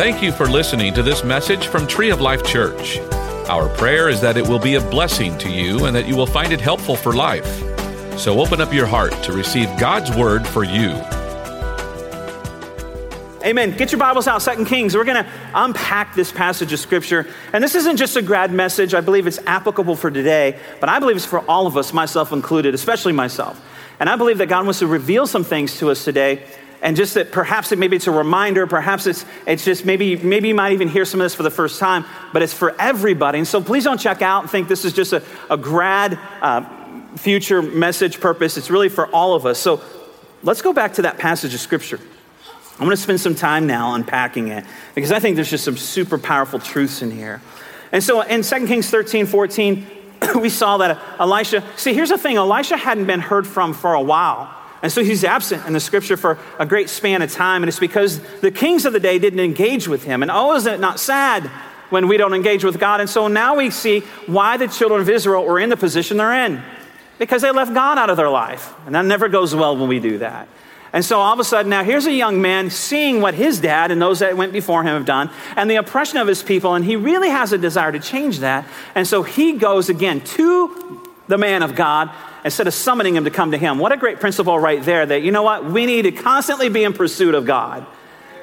Thank you for listening to this message from Tree of Life Church. Our prayer is that it will be a blessing to you and that you will find it helpful for life. So open up your heart to receive God's word for you. Amen. Get your Bibles out, Second Kings. We're going to unpack this passage of Scripture. And this isn't just a grad message. I believe it's applicable for today, but I believe it's for all of us, myself included, especially myself. And I believe that God wants to reveal some things to us today. And just that perhaps it, maybe it's a reminder, perhaps it's, it's just maybe, maybe you might even hear some of this for the first time, but it's for everybody. And so please don't check out and think this is just a, a grad uh, future message purpose. It's really for all of us. So let's go back to that passage of Scripture. I'm going to spend some time now unpacking it because I think there's just some super powerful truths in here. And so in 2 Kings 13, 14, we saw that Elisha, see, here's the thing Elisha hadn't been heard from for a while. And so he's absent in the scripture for a great span of time. And it's because the kings of the day didn't engage with him. And oh, isn't it not sad when we don't engage with God? And so now we see why the children of Israel were in the position they're in because they left God out of their life. And that never goes well when we do that. And so all of a sudden, now here's a young man seeing what his dad and those that went before him have done and the oppression of his people, and he really has a desire to change that. And so he goes again to the man of God instead of summoning him to come to him. What a great principle right there that, you know what, we need to constantly be in pursuit of God.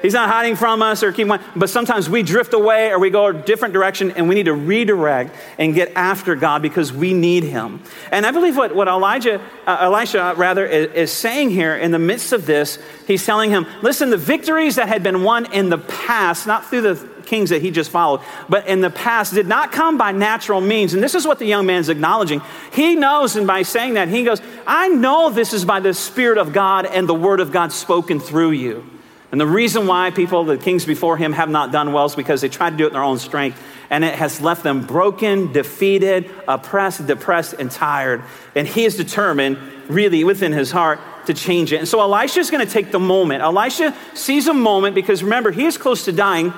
He's not hiding from us or keep but sometimes we drift away or we go a different direction and we need to redirect and get after God because we need him. And I believe what, what Elijah, uh, Elisha rather is, is saying here in the midst of this, he's telling him, listen, the victories that had been won in the past, not through the kings that he just followed, but in the past did not come by natural means. And this is what the young man's acknowledging. He knows, and by saying that, he goes, I know this is by the Spirit of God and the Word of God spoken through you. And the reason why people, the kings before him, have not done well is because they tried to do it in their own strength. And it has left them broken, defeated, oppressed, depressed, and tired. And he is determined, really, within his heart, to change it. And so Elisha is going to take the moment. Elisha sees a moment because remember, he is close to dying.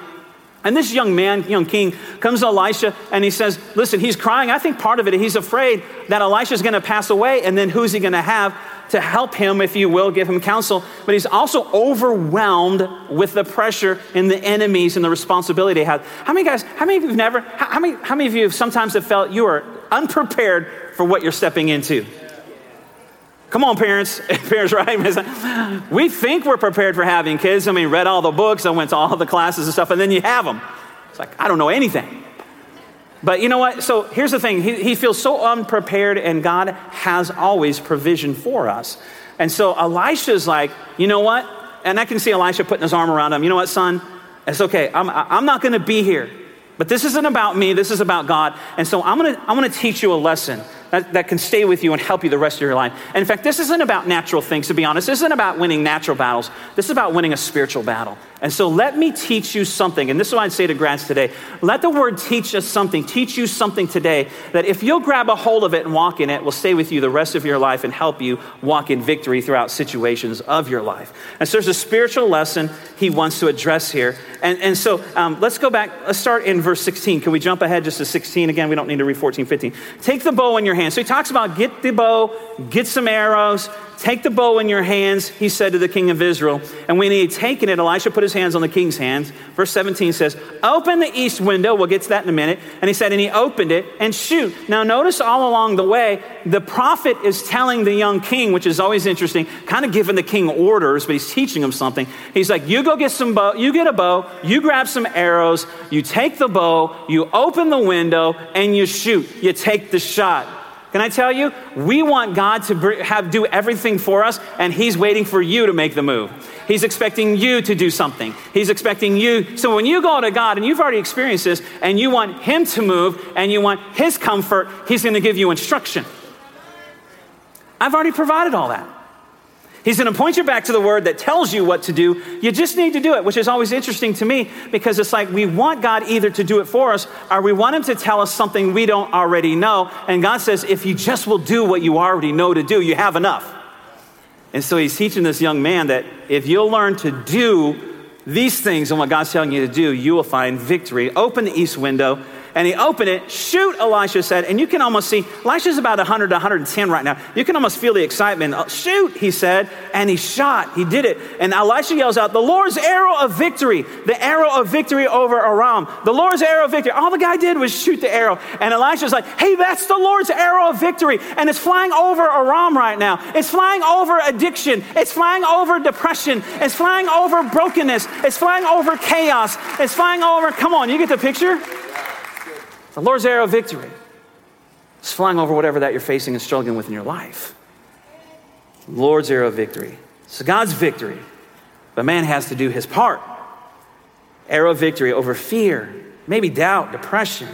And this young man, young king, comes to Elisha and he says, Listen, he's crying. I think part of it, he's afraid that Elisha is going to pass away, and then who's he going to have? To help him, if you will, give him counsel, but he's also overwhelmed with the pressure and the enemies and the responsibility he has. How many guys, how many of you have never, how, many, how many of you have sometimes have felt you are unprepared for what you're stepping into? Come on, parents. parents, right? We think we're prepared for having kids. I mean, read all the books, I went to all the classes and stuff, and then you have them. It's like, I don't know anything. But you know what? So here's the thing he, he feels so unprepared, and God has always provision for us. And so Elisha's like, you know what? And I can see Elisha putting his arm around him. You know what, son? It's okay. I'm, I'm not going to be here. But this isn't about me, this is about God. And so I'm gonna, I'm gonna teach you a lesson that, that can stay with you and help you the rest of your life. And in fact, this isn't about natural things, to be honest. This isn't about winning natural battles. This is about winning a spiritual battle. And so let me teach you something. And this is what I'd say to grads today. Let the word teach us something, teach you something today that if you'll grab a hold of it and walk in it, will stay with you the rest of your life and help you walk in victory throughout situations of your life. And so there's a spiritual lesson he wants to address here. And, and so um, let's go back. Let's start in verse 16. Can we jump ahead just to 16 again? We don't need to read 14, 15. Take the bow in your hand. So he talks about get the bow, get some arrows, Take the bow in your hands, he said to the king of Israel. And when he had taken it, Elisha put his hands on the king's hands. Verse 17 says, Open the east window. We'll get to that in a minute. And he said, And he opened it and shoot. Now, notice all along the way, the prophet is telling the young king, which is always interesting, kind of giving the king orders, but he's teaching him something. He's like, You go get some bow, you get a bow, you grab some arrows, you take the bow, you open the window, and you shoot. You take the shot. Can I tell you? We want God to have do everything for us, and He's waiting for you to make the move. He's expecting you to do something. He's expecting you. So when you go to God and you've already experienced this, and you want Him to move, and you want His comfort, He's going to give you instruction. I've already provided all that. He's going to point you back to the word that tells you what to do. You just need to do it, which is always interesting to me because it's like we want God either to do it for us or we want Him to tell us something we don't already know. And God says, if you just will do what you already know to do, you have enough. And so He's teaching this young man that if you'll learn to do these things and what God's telling you to do, you will find victory. Open the east window. And he opened it, shoot, Elisha said. And you can almost see, Elisha's about 100 to 110 right now. You can almost feel the excitement. Oh, shoot, he said. And he shot. He did it. And Elisha yells out, The Lord's arrow of victory. The arrow of victory over Aram. The Lord's arrow of victory. All the guy did was shoot the arrow. And Elisha's like, Hey, that's the Lord's arrow of victory. And it's flying over Aram right now. It's flying over addiction. It's flying over depression. It's flying over brokenness. It's flying over chaos. It's flying over, come on, you get the picture? The Lord's arrow of victory is flying over whatever that you're facing and struggling with in your life. Lord's arrow of victory. So God's victory, but man has to do his part. Arrow of victory over fear, maybe doubt, depression,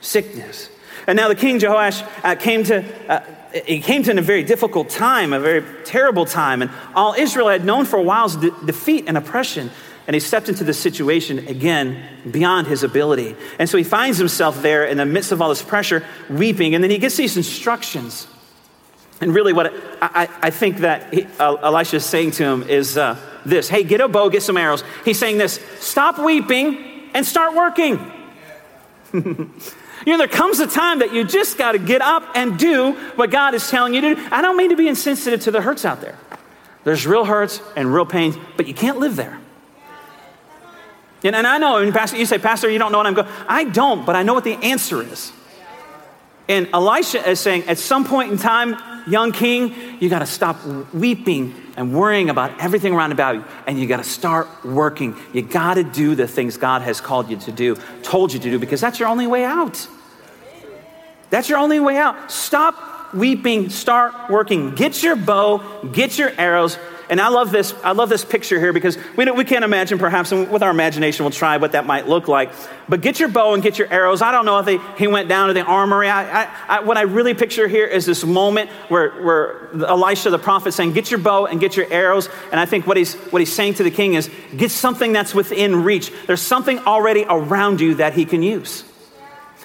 sickness. And now the king Jehoash uh, came to uh, he came to in a very difficult time, a very terrible time, and all Israel had known for a while's de- defeat and oppression. And he stepped into the situation again beyond his ability. And so he finds himself there in the midst of all this pressure, weeping. And then he gets these instructions. And really, what I, I think that he, uh, Elisha is saying to him is uh, this Hey, get a bow, get some arrows. He's saying this stop weeping and start working. You know, there comes a time that you just got to get up and do what God is telling you to do. I don't mean to be insensitive to the hurts out there. There's real hurts and real pains, but you can't live there. And, and I know, and Pastor, you say, Pastor, you don't know what I'm going. I don't, but I know what the answer is. And Elisha is saying, at some point in time, young king, you got to stop weeping and worrying about everything around about you, and you got to start working. You got to do the things God has called you to do, told you to do, because that's your only way out. That's your only way out. Stop weeping, start working. Get your bow, get your arrows, and I love this, I love this picture here because we, we can't imagine, perhaps, and with our imagination, we'll try what that might look like. But get your bow and get your arrows. I don't know if they, he went down to the armory. I, I, I, what I really picture here is this moment where, where Elisha, the prophet, saying, Get your bow and get your arrows. And I think what he's, what he's saying to the king is, Get something that's within reach. There's something already around you that he can use.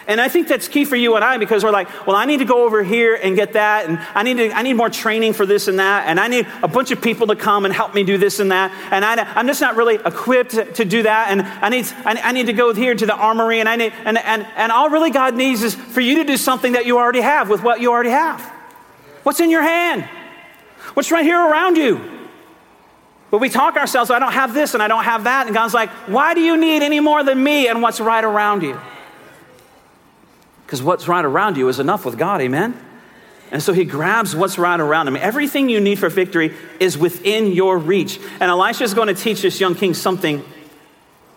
And I think that's key for you and I because we're like, well, I need to go over here and get that, and I need, to, I need more training for this and that, and I need a bunch of people to come and help me do this and that, and I, am just not really equipped to, do that, and I need, I, I, need to go here to the armory, and I need, and, and, and all really God needs is for you to do something that you already have with what you already have. What's in your hand? What's right here around you? But we talk ourselves, I don't have this and I don't have that. And God's like, why do you need any more than me and what's right around you? Because what's right around you is enough with God, amen? And so he grabs what's right around him. Everything you need for victory is within your reach. And Elisha is going to teach this young king something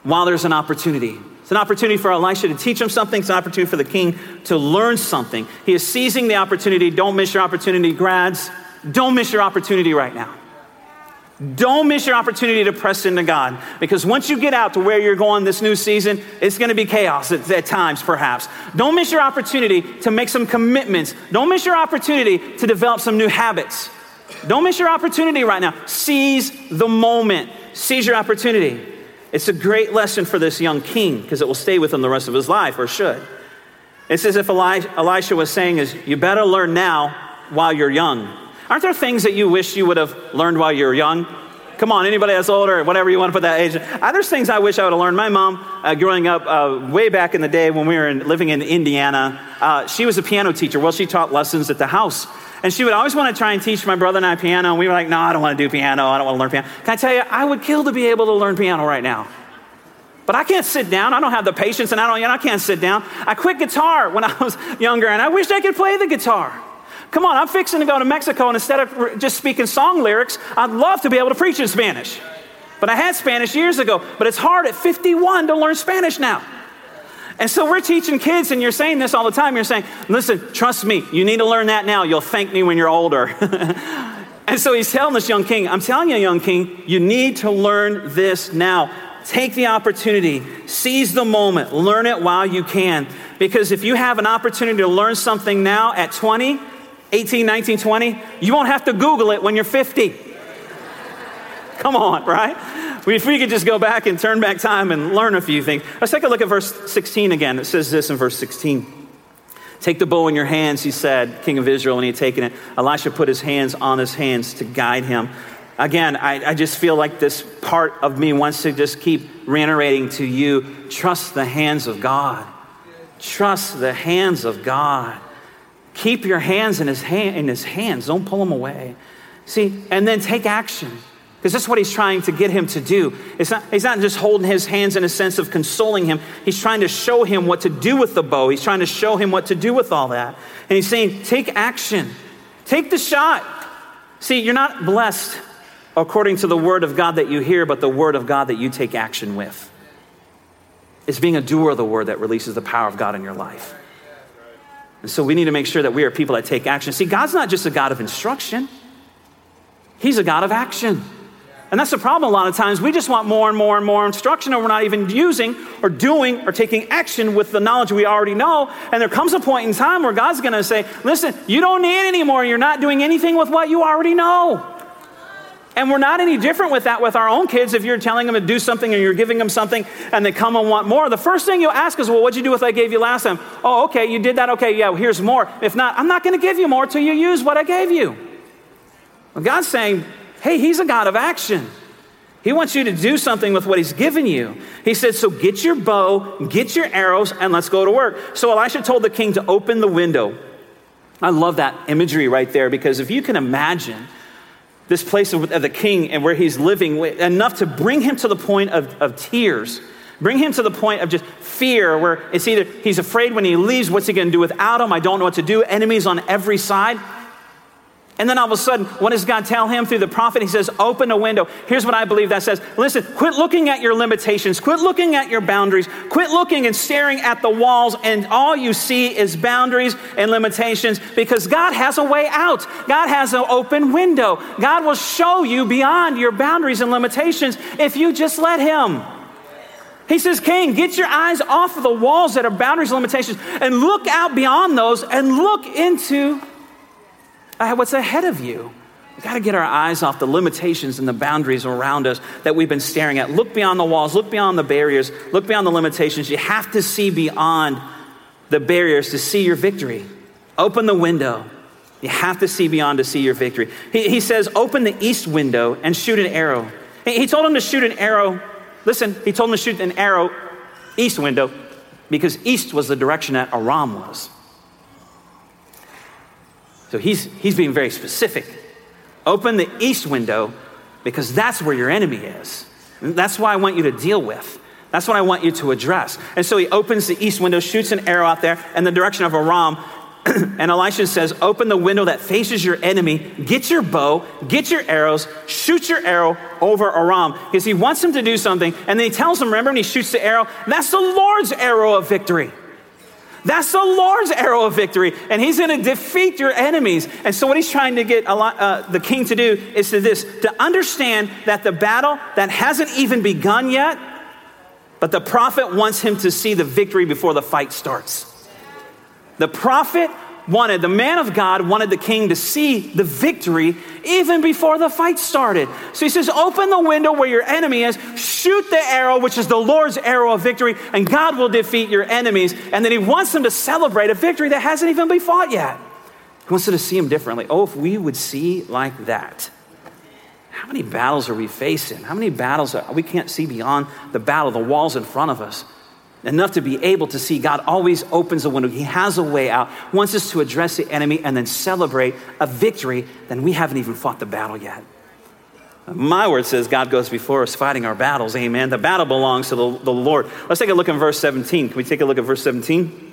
while there's an opportunity. It's an opportunity for Elisha to teach him something. It's an opportunity for the king to learn something. He is seizing the opportunity. Don't miss your opportunity, grads. Don't miss your opportunity right now. Don't miss your opportunity to press into God because once you get out to where you're going this new season, it's going to be chaos at, at, times, perhaps. Don't miss your opportunity to make some commitments. Don't miss your opportunity to develop some new habits. Don't miss your opportunity right now. Seize the moment, seize your opportunity. It's a great lesson for this young king because it will stay with him the rest of his life, or should. It's as if Elisha was saying is, you better learn now while you're young. Aren't there things that you wish you would have learned while you were young? Come on, anybody that's older, whatever you want to put that age. There's things I wish I would have learned. My mom, uh, growing up uh, way back in the day when we were in, living in Indiana, uh, she was a piano teacher. Well, she taught lessons at the house. And she would always want to try and teach my brother and I piano. And we were like, no, I don't want to do piano. I don't want to learn piano. Can I tell you, I would kill to be able to learn piano right now. But I can't sit down. I don't have the patience, and I don't. I can't sit down. I quit guitar when I was younger, and I wished I could play the guitar. Come on, I'm fixing to go to Mexico, and instead of just speaking song lyrics, I'd love to be able to preach in Spanish. But I had Spanish years ago, but it's hard at 51 to learn Spanish now. And so we're teaching kids, and you're saying this all the time. You're saying, listen, trust me, you need to learn that now. You'll thank me when you're older. and so he's telling this young king, I'm telling you, young king, you need to learn this now. Take the opportunity, seize the moment, learn it while you can. Because if you have an opportunity to learn something now at 20, 18, 19, 20, you won't have to Google it when you're 50. Come on, right? If we could just go back and turn back time and learn a few things. Let's take a look at verse 16 again. It says this in verse 16. Take the bow in your hands, he said, king of Israel, and he had taken it. Elisha put his hands on his hands to guide him. Again, I, I just feel like this part of me wants to just keep reiterating to you trust the hands of God. Trust the hands of God. Keep your hands in his, hand, in his hands. Don't pull them away. See, and then take action. Because that's what he's trying to get him to do. It's not, he's not just holding his hands in a sense of consoling him. He's trying to show him what to do with the bow. He's trying to show him what to do with all that. And he's saying, take action. Take the shot. See, you're not blessed according to the word of God that you hear, but the word of God that you take action with. It's being a doer of the word that releases the power of God in your life. And so we need to make sure that we are people that take action. See, God's not just a God of instruction, He's a God of action. And that's the problem a lot of times. We just want more and more and more instruction, and we're not even using or doing or taking action with the knowledge we already know. And there comes a point in time where God's going to say, Listen, you don't need any more. You're not doing anything with what you already know. And we're not any different with that with our own kids. If you're telling them to do something and you're giving them something and they come and want more, the first thing you'll ask is, Well, what'd you do with what I gave you last time? Oh, okay, you did that. Okay, yeah, well, here's more. If not, I'm not going to give you more till you use what I gave you. Well, God's saying, Hey, He's a God of action. He wants you to do something with what he's given you. He said, So get your bow, get your arrows, and let's go to work. So Elisha told the king to open the window. I love that imagery right there because if you can imagine this place of, the king and where he's living, enough to bring him to the point of, of tears, bring him to the point of just fear, where it's either he's afraid when he leaves, what's he going to do without him? I don't know what to do. Enemies on every side. And then all of a sudden, what does God tell him through the prophet? He says, Open a window. Here's what I believe that says Listen, quit looking at your limitations, quit looking at your boundaries, quit looking and staring at the walls, and all you see is boundaries and limitations because God has a way out. God has an open window. God will show you beyond your boundaries and limitations if you just let Him. He says, King, get your eyes off of the walls that are boundaries and limitations and look out beyond those and look into what's ahead of you. We've got to get our eyes off the limitations and the boundaries around us that we've been staring at. Look beyond the walls, look beyond the barriers, look beyond the limitations. You have to see beyond the barriers to see your victory. Open the window. You have to see beyond to see your victory. He, he says, Open the east window and shoot an arrow. He, he told him to shoot an arrow. Listen, he told him to shoot an arrow east window because east was the direction that Aram was. So he's, he's being very specific. Open the east window because that's where your enemy is. That's why I want you to deal with. That's what I want you to address. And so he opens the east window, shoots an arrow out there in the direction of Aram. and Elisha says, Open the window that faces your enemy, get your bow, get your arrows, shoot your arrow over Aram. Because he wants him to do something. And then he tells him, Remember, when he shoots the arrow, that's the Lord's arrow of victory. That's the Lord's arrow of victory, and He's going to defeat your enemies. And so, what He's trying to get uh, the king to do is to this to understand that the battle that hasn't even begun yet, but the prophet wants him to see the victory before the fight starts. The prophet wanted, the man of God wanted the king to see the victory even before the fight started. So he says, Open the window where your enemy is, shoot the arrow, which is the Lord's arrow of victory, and God will defeat your enemies. And then he wants them to celebrate a victory that hasn't even been fought yet. He wants them to see him differently. Oh, if we would see like that. How many battles are we facing? How many battles are, we can't see beyond the battle, the walls in front of us? Enough to be able to see God always opens a window. He has a way out, wants us to address the enemy and then celebrate a victory, then we haven't even fought the battle yet. My word says God goes before us fighting our battles. Amen. The battle belongs to the, the Lord. Let's take a look in verse 17. Can we take a look at verse 17?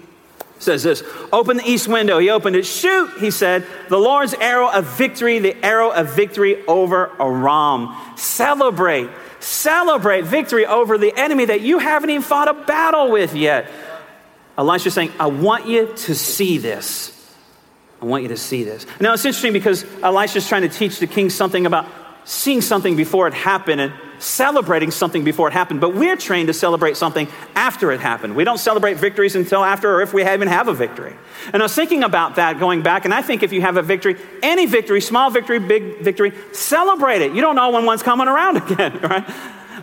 It says this Open the east window. He opened it. Shoot, he said. The Lord's arrow of victory, the arrow of victory over Aram. Celebrate Celebrate victory over the enemy that you haven't even fought a battle with yet. Elisha's saying, I want you to see this. I want you to see this. Now, it's interesting because Elisha's trying to teach the king something about seeing something before it happened and celebrating something before it happened, but we're trained to celebrate something after it happened. We don't celebrate victories until after or if we even have a victory. And I was thinking about that going back, and I think if you have a victory, any victory, small victory, big victory, celebrate it. You don't know when one's coming around again, right?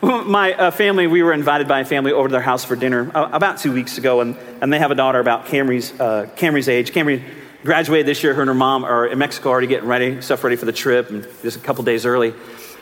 My uh, family, we were invited by a family over to their house for dinner uh, about two weeks ago, and, and they have a daughter about Camry's, uh, Camry's age. Camry graduated this year. Her and her mom are in Mexico already getting ready, stuff ready for the trip, and just a couple days early.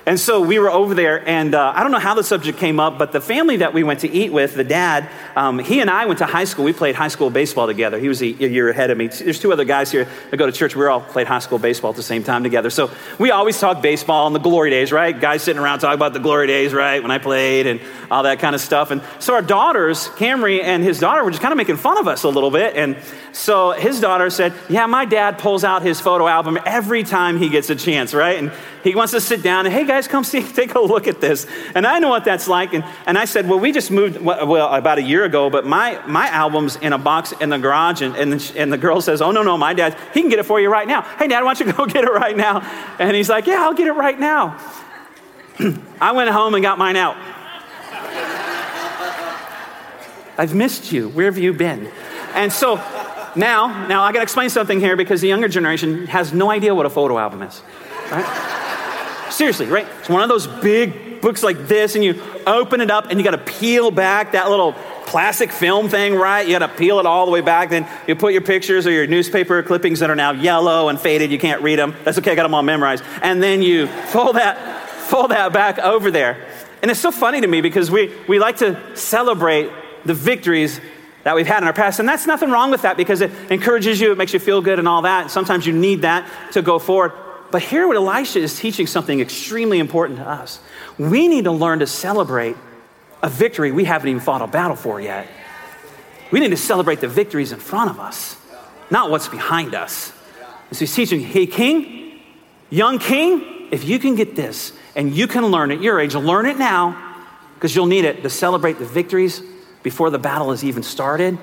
And so we were over there, and uh, I don't know how the subject came up, but the family that we went to eat with, the dad, um, he and I went to high school. We played high school baseball together. He was a, year ahead of me. There's two other guys here that go to church. We all played high school baseball at the same time together. So we always talk baseball in the glory days, right? Guys sitting around talking about the glory days, right? When I played and all that kind of stuff. And so our daughters, Camry and his daughter, were just kind of making fun of us a little bit. And so his daughter said, Yeah, my dad pulls out his photo album every time he gets a chance, right? And he wants to sit down and, hey guys, come see, take a look at this. And I know what that's like. And, and I said, well, we just moved, well, about a year ago, but my, my album's in a box in the garage. And, and, the, and the girl says, oh, no, no, my dad, he can get it for you right now. Hey, dad, why don't you go get it right now? And he's like, yeah, I'll get it right now. I went home and got mine out. I've missed you. Where have you been? And so now, now I got to explain something here because the younger generation has no idea what a photo album is. Right? Seriously, right? It's one of those big books like this, and you open it up and you got to peel back that little plastic film thing, right? You got to peel it all the way back. Then you put your pictures or your newspaper clippings that are now yellow and faded. You can't read them. That's okay. I got them all memorized. And then you fold that, fold that back over there. And it's so funny to me because we, we like to celebrate the victories that we've had in our past. And that's nothing wrong with that because it encourages you, it makes you feel good and all that. Sometimes you need that to go forward. But here, what Elisha is teaching something extremely important to us. We need to learn to celebrate a victory we haven't even fought a battle for yet. We need to celebrate the victories in front of us, not what's behind us. And so he's teaching, hey, king, young king, if you can get this and you can learn at your age, learn it now because you'll need it to celebrate the victories before the battle has even started,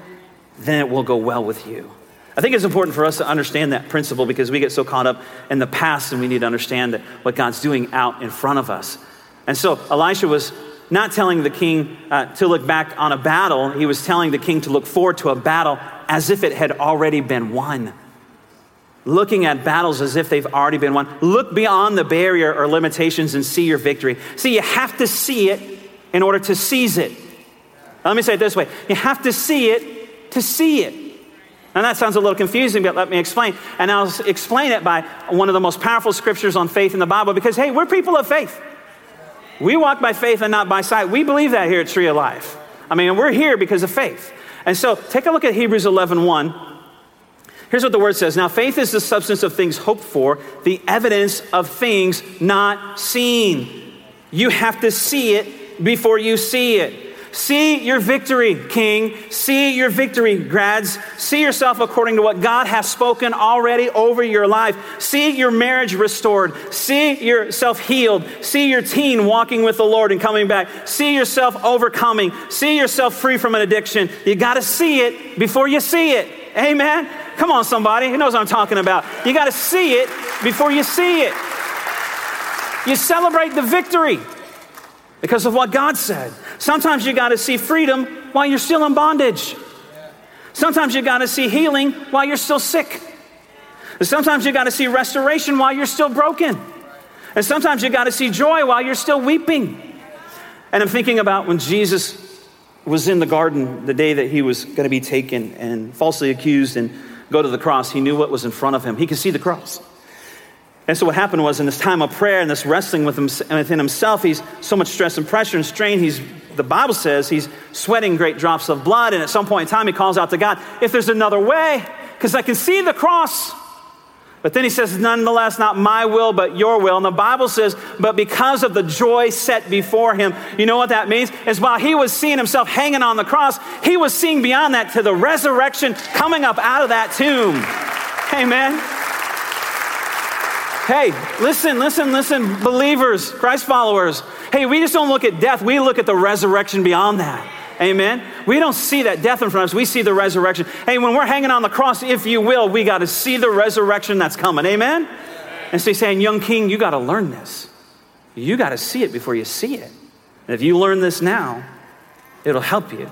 then it will go well with you. I think it's important for us to understand that principle because we get so caught up in the past and we need to understand that what God's doing out in front of us. And so Elisha was not telling the king uh, to look back on a battle, he was telling the king to look forward to a battle as if it had already been won. Looking at battles as if they've already been won. Look beyond the barrier or limitations and see your victory. See, you have to see it in order to seize it. Let me say it this way you have to see it to see it. And that sounds a little confusing, but let me explain. And I'll explain it by one of the most powerful scriptures on faith in the Bible because, hey, we're people of faith. We walk by faith and not by sight. We believe that here at Tree of Life. I mean, we're here because of faith. And so take a look at Hebrews 11 1. Here's what the word says Now, faith is the substance of things hoped for, the evidence of things not seen. You have to see it before you see it. See your victory, King. See your victory, grads. See yourself according to what God has spoken already over your life. See your marriage restored. See yourself healed. See your teen walking with the Lord and coming back. See yourself overcoming. See yourself free from an addiction. You got to see it before you see it. Amen. Come on, somebody who knows what I'm talking about. You got to see it before you see it. You celebrate the victory because of what God said. Sometimes you got to see freedom while you're still in bondage. Sometimes you got to see healing while you're still sick. Sometimes you got to see restoration while you're still broken. And sometimes you got to see joy while you're still weeping. And I'm thinking about when Jesus was in the garden the day that he was going to be taken and falsely accused and go to the cross. He knew what was in front of him, he could see the cross. And so what happened was in this time of prayer and this wrestling with him, within himself, he's so much stress and pressure and strain. He's, the Bible says he's sweating great drops of blood. And at some point in time, he calls out to God, if there's another way, because I can see the cross. But then he says, nonetheless, not my will, but your will. And the Bible says, but because of the joy set before him, you know what that means? Is while he was seeing himself hanging on the cross, he was seeing beyond that to the resurrection coming up out of that tomb. Amen. Hey, listen, listen, listen, believers, Christ followers. Hey, we just don't look at death, we look at the resurrection beyond that. Amen. We don't see that death in front of us, we see the resurrection. Hey, when we're hanging on the cross, if you will, we got to see the resurrection that's coming. Amen. And so he's saying, Young king, you got to learn this. You got to see it before you see it. And if you learn this now, it'll help you.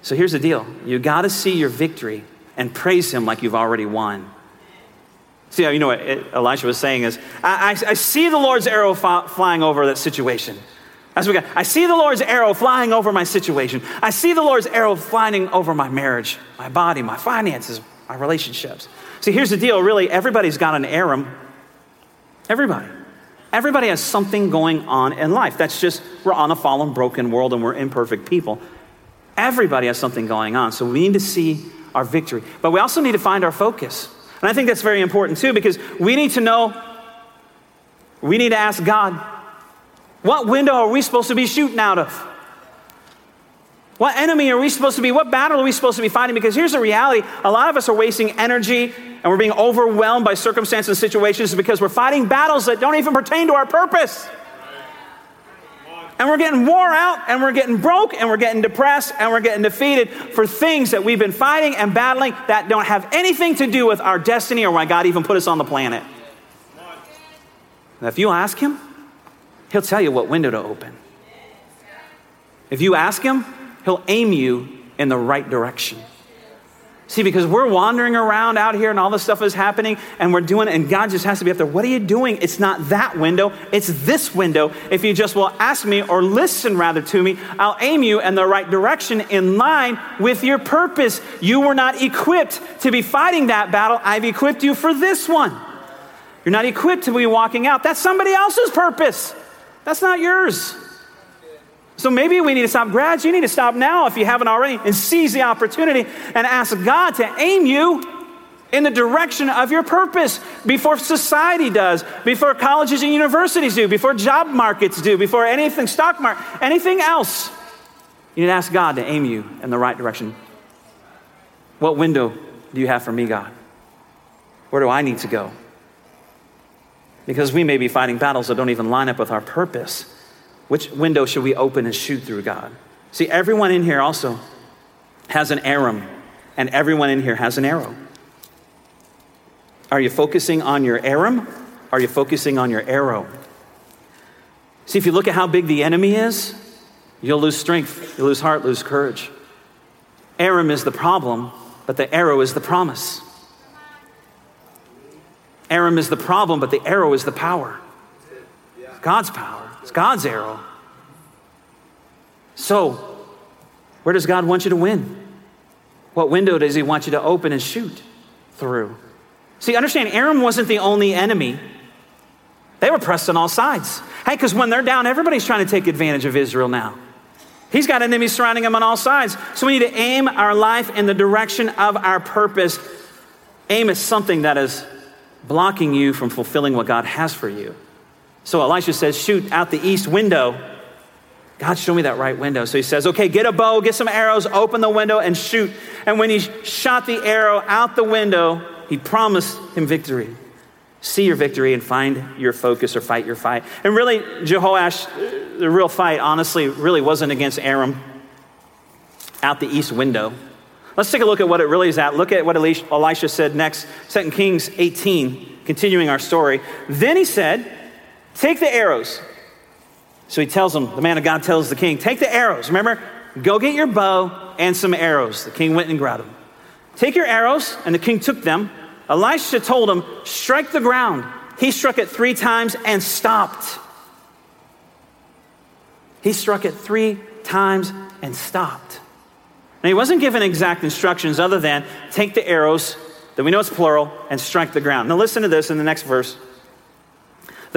So here's the deal you got to see your victory and praise him like you've already won. See, you know what Elisha was saying is, I, I, I see the Lord's arrow flying over that situation. That's what we got. I see the Lord's arrow flying over my situation. I see the Lord's arrow flying over my marriage, my body, my finances, my relationships. See, here's the deal really, everybody's got an aram. Everybody. Everybody has something going on in life. That's just, we're on a fallen, broken world and we're imperfect people. Everybody has something going on. So we need to see our victory. But we also need to find our focus. And I think that's very important too because we need to know, we need to ask God, what window are we supposed to be shooting out of? What enemy are we supposed to be? What battle are we supposed to be fighting? Because here's the reality a lot of us are wasting energy and we're being overwhelmed by circumstances and situations because we're fighting battles that don't even pertain to our purpose. And we're getting wore out and we're getting broke and we're getting depressed and we're getting defeated for things that we've been fighting and battling that don't have anything to do with our destiny or why God even put us on the planet. If you ask Him, He'll tell you what window to open. If you ask Him, He'll aim you in the right direction. See, because we're wandering around out here and all this stuff is happening and we're doing it, and God just has to be up there. What are you doing? It's not that window, it's this window. If you just will ask me or listen rather to me, I'll aim you in the right direction in line with your purpose. You were not equipped to be fighting that battle, I've equipped you for this one. You're not equipped to be walking out. That's somebody else's purpose, that's not yours. So maybe we need to stop. Grads, you need to stop now if you haven't already and seize the opportunity and ask God to aim you in the direction of your purpose before society does, before colleges and universities do, before job markets do, before anything, stock market, anything else. You need to ask God to aim you in the right direction. What window do you have for me, God? Where do I need to go? Because we may be fighting battles that don't even line up with our purpose. Which window should we open and shoot through, God? See, everyone in here also has an Aram, and everyone in here has an arrow. Are you focusing on your Aram? Are you focusing on your arrow? See, if you look at how big the enemy is, you'll lose strength, you'll lose heart, lose courage. Aram is the problem, but the arrow is the promise. Aram is the problem, but the arrow is the power. God's power. It's God's arrow. So, where does God want you to win? What window does He want you to open and shoot through? See, understand, Aram wasn't the only enemy. They were pressed on all sides. Hey, because when they're down, everybody's trying to take advantage of Israel now. He's got enemies surrounding him on all sides. So we need to aim our life in the direction of our purpose. Aim is something that is blocking you from fulfilling what God has for you. So Elisha says, Shoot out the east window. God, show me that right window. So he says, Okay, get a bow, get some arrows, open the window, and shoot. And when he shot the arrow out the window, he promised him victory. See your victory and find your focus or fight your fight. And really, Jehoash, the real fight, honestly, really wasn't against Aram out the east window. Let's take a look at what it really is at. Look at what Elisha said next, 2 Kings 18, continuing our story. Then he said, Take the arrows. So he tells them, the man of God tells the king, Take the arrows. Remember, go get your bow and some arrows. The king went and grabbed them. Take your arrows, and the king took them. Elisha told him, Strike the ground. He struck it three times and stopped. He struck it three times and stopped. Now, he wasn't given exact instructions other than take the arrows, that we know it's plural, and strike the ground. Now, listen to this in the next verse.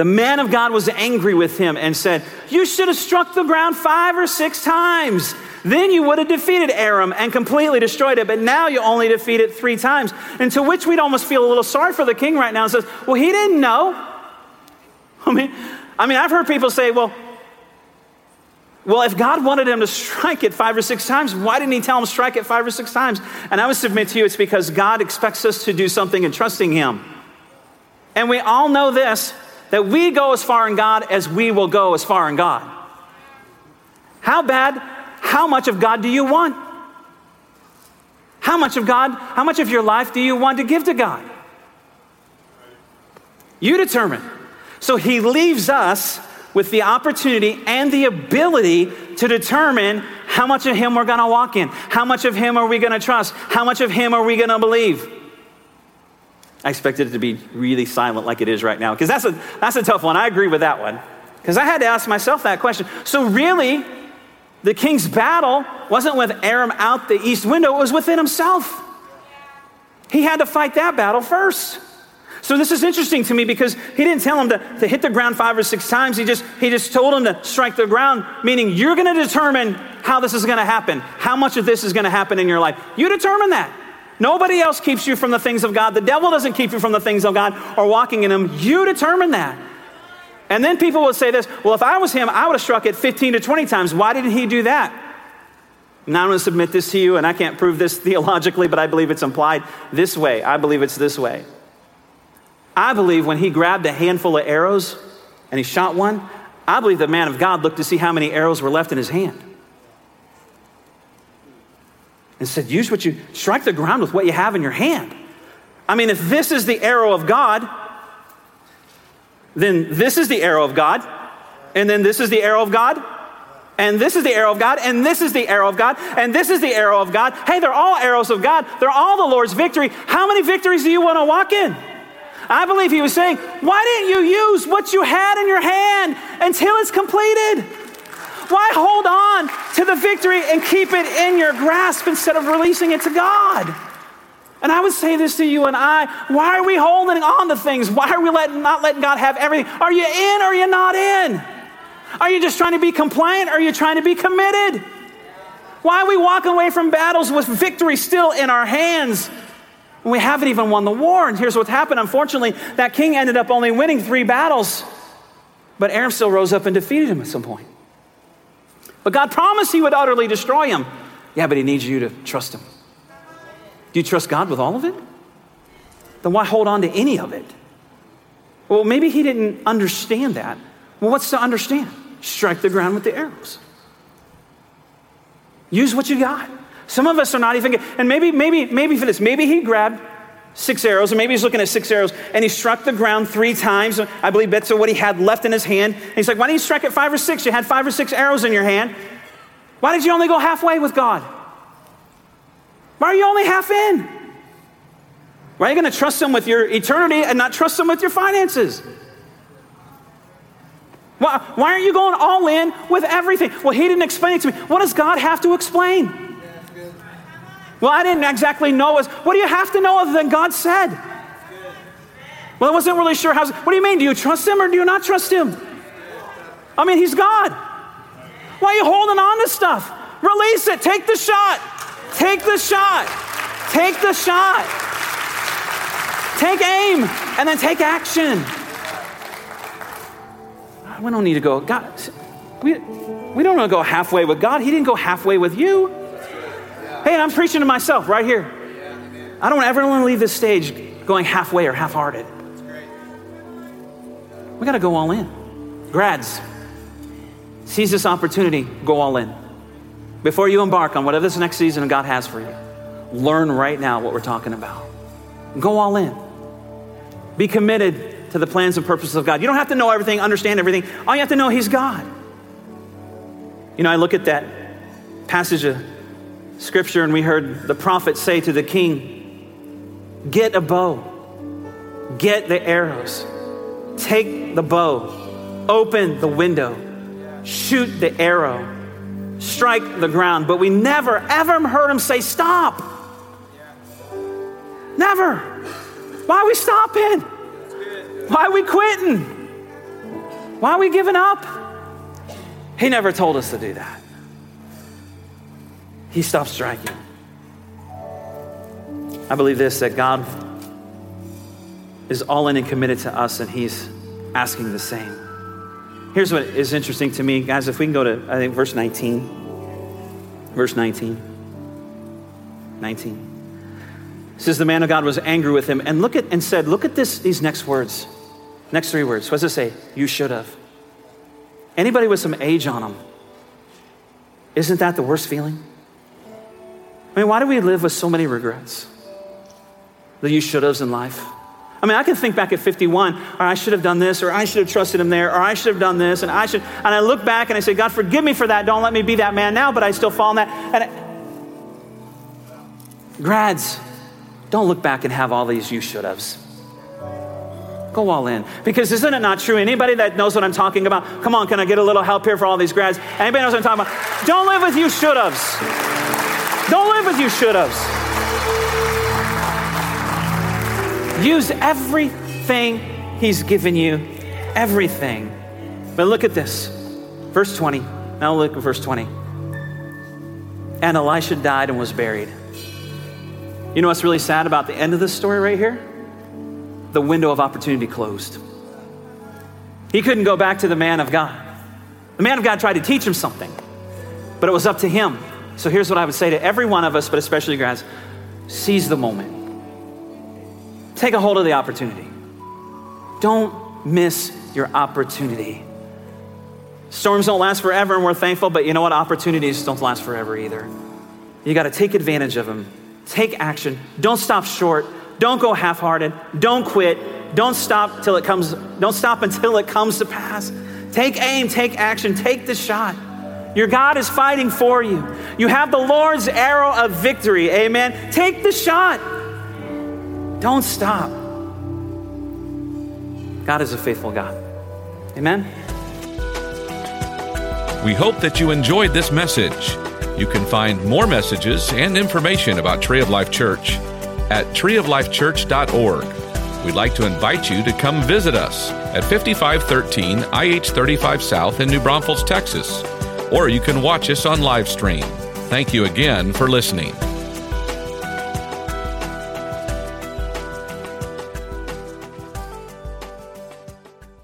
The man of God was angry with him and said, You should have struck the ground five or six times. Then you would have defeated Aram and completely destroyed it, but now you only defeat it three times. And to which we'd almost feel a little sorry for the king right now and says, Well, he didn't know. I mean, I mean, I've heard people say, Well, well, if God wanted him to strike it five or six times, why didn't he tell him strike it five or six times? And I would submit to you, it's because God expects us to do something in trusting him. And we all know this that we go as far in God as we will go as far in God. How bad, how much of God do you want? How much of God, how much of your life do you want to give to God? You determine. So he leaves us with the opportunity and the ability to determine how much of him we're going to walk in. How much of him are we going to trust? How much of him are we going to believe? I expected it to be really silent like it is right now, because that's a, that's a tough one. I agree with that one. Because I had to ask myself that question. So, really, the king's battle wasn't with Aram out the east window, it was within himself. He had to fight that battle first. So this is interesting to me because he didn't tell him to, to hit the ground five or six times. He just, he just told him to strike the ground, meaning you're going to determine how this is going to happen, how much of this is going to happen in your life. You determine that. Nobody else keeps you from the things of God. The devil doesn't keep you from the things of God or walking in them. You determine that. And then people would say this well, if I was him, I would have struck it 15 to 20 times. Why didn't he do that? Now I'm going to submit this to you, and I can't prove this theologically, but I believe it's implied this way. I believe it's this way. I believe when he grabbed a handful of arrows and he shot one, I believe the man of God looked to see how many arrows were left in his hand. And said, Use what you strike the ground with what you have in your hand. I mean, if this is the arrow of God, then this is the arrow of God, and then this is the arrow of God, and this is the arrow of God, and this is the arrow of God, and this is the arrow of God. Hey, they're all arrows of God. They're all the Lord's victory. How many victories do you want to walk in? I believe he was saying, Why didn't you use what you had in your hand until it's completed? Why hold on to the victory and keep it in your grasp instead of releasing it to God? And I would say this to you and I why are we holding on to things? Why are we letting, not letting God have everything? Are you in or are you not in? Are you just trying to be compliant or are you trying to be committed? Why are we walking away from battles with victory still in our hands when we haven't even won the war. And here's what's happened. Unfortunately, that king ended up only winning three battles, but Aram still rose up and defeated him at some point. But God promised he would utterly destroy him. Yeah, but he needs you to trust him. Do you trust God with all of it? Then why hold on to any of it? Well, maybe he didn't understand that. Well, what's to understand? Strike the ground with the arrows. Use what you got. Some of us are not even, and maybe, maybe, maybe for this, maybe he grabbed six arrows, and maybe he's looking at six arrows, and he struck the ground three times. I believe that's what he had left in his hand. And he's like, why didn't you strike it five or six? You had five or six arrows in your hand. Why did you only go halfway with God? Why are you only half in? Why are you going to trust him with your eternity and not trust him with your finances? Why, why aren't you going all in with everything? Well, he didn't explain it to me. What does God have to explain? Well, I didn't exactly know. What, what do you have to know other than God said? Well, I wasn't really sure how. What do you mean? Do you trust him or do you not trust him? I mean, he's God. Why are you holding on to stuff? Release it. Take the shot. Take the shot. Take the shot. Take aim and then take action. We don't need to go, God, we, we don't want to go halfway with God. He didn't go halfway with you. Hey, and I'm preaching to myself right here. I don't ever want to leave this stage going halfway or half hearted. We got to go all in. Grads, seize this opportunity, go all in. Before you embark on whatever this next season God has for you, learn right now what we're talking about. Go all in. Be committed to the plans and purposes of God. You don't have to know everything, understand everything. All you have to know, He's God. You know, I look at that passage of scripture and we heard the prophet say to the king, Get a bow, get the arrows, take the bow, open the window, shoot the arrow, strike the ground. But we never, ever heard him say, Stop. Never. Why are we stopping? Why are we quitting? Why are we giving up? He never told us to do that he stopped striking. I believe this that God is all in and committed to us, and he's asking the same. Here's what is interesting to me, guys. If we can go to, I think, verse 19. Verse 19. 19. It says the man of God was angry with him and look at and said, Look at this, these next words. Next three words. What does it say? You should have. Anybody with some age on them, isn't that the worst feeling? I mean, why do we live with so many regrets? The you should haves in life. I mean, I can think back at 51, or I should have done this, or I should have trusted him there, or I should have done this, and I should, and I look back and I say, God, forgive me for that. Don't let me be that man now, but I still fall in that. And I, grads, don't look back and have all these you should haves. Go all in. Because isn't it not true? Anybody that knows what I'm talking about, come on, can I get a little help here for all these grads? Anybody knows what I'm talking about? Don't live with you should haves. Don't live with you should haves. Use everything, He's given you everything. But look at this. Verse 20. Now look at verse 20. And Elisha died and was buried. You know what's really sad about the end of this story right here? The window of opportunity closed. He couldn't go back to the man of God. The man of God tried to teach him something, but it was up to him. So here's what I would say to every one of us, but especially you guys seize the moment. Take a hold of the opportunity. Don't miss your opportunity. Storms don't last forever, and we're thankful, but you know what? Opportunities don't last forever either. You got to take advantage of them. Take action. Don't stop short. Don't go half-hearted. Don't quit. Don't stop till it comes. Don't stop until it comes to pass. Take aim. Take action. Take the shot. Your God is fighting for you. You have the Lord's arrow of victory. Amen. Take the shot. Don't stop. God is a faithful God. Amen. We hope that you enjoyed this message. You can find more messages and information about Tree of Life Church at treeoflifechurch.org. We'd like to invite you to come visit us at 5513 IH 35 South in New Braunfels, Texas, or you can watch us on live stream. Thank you again for listening.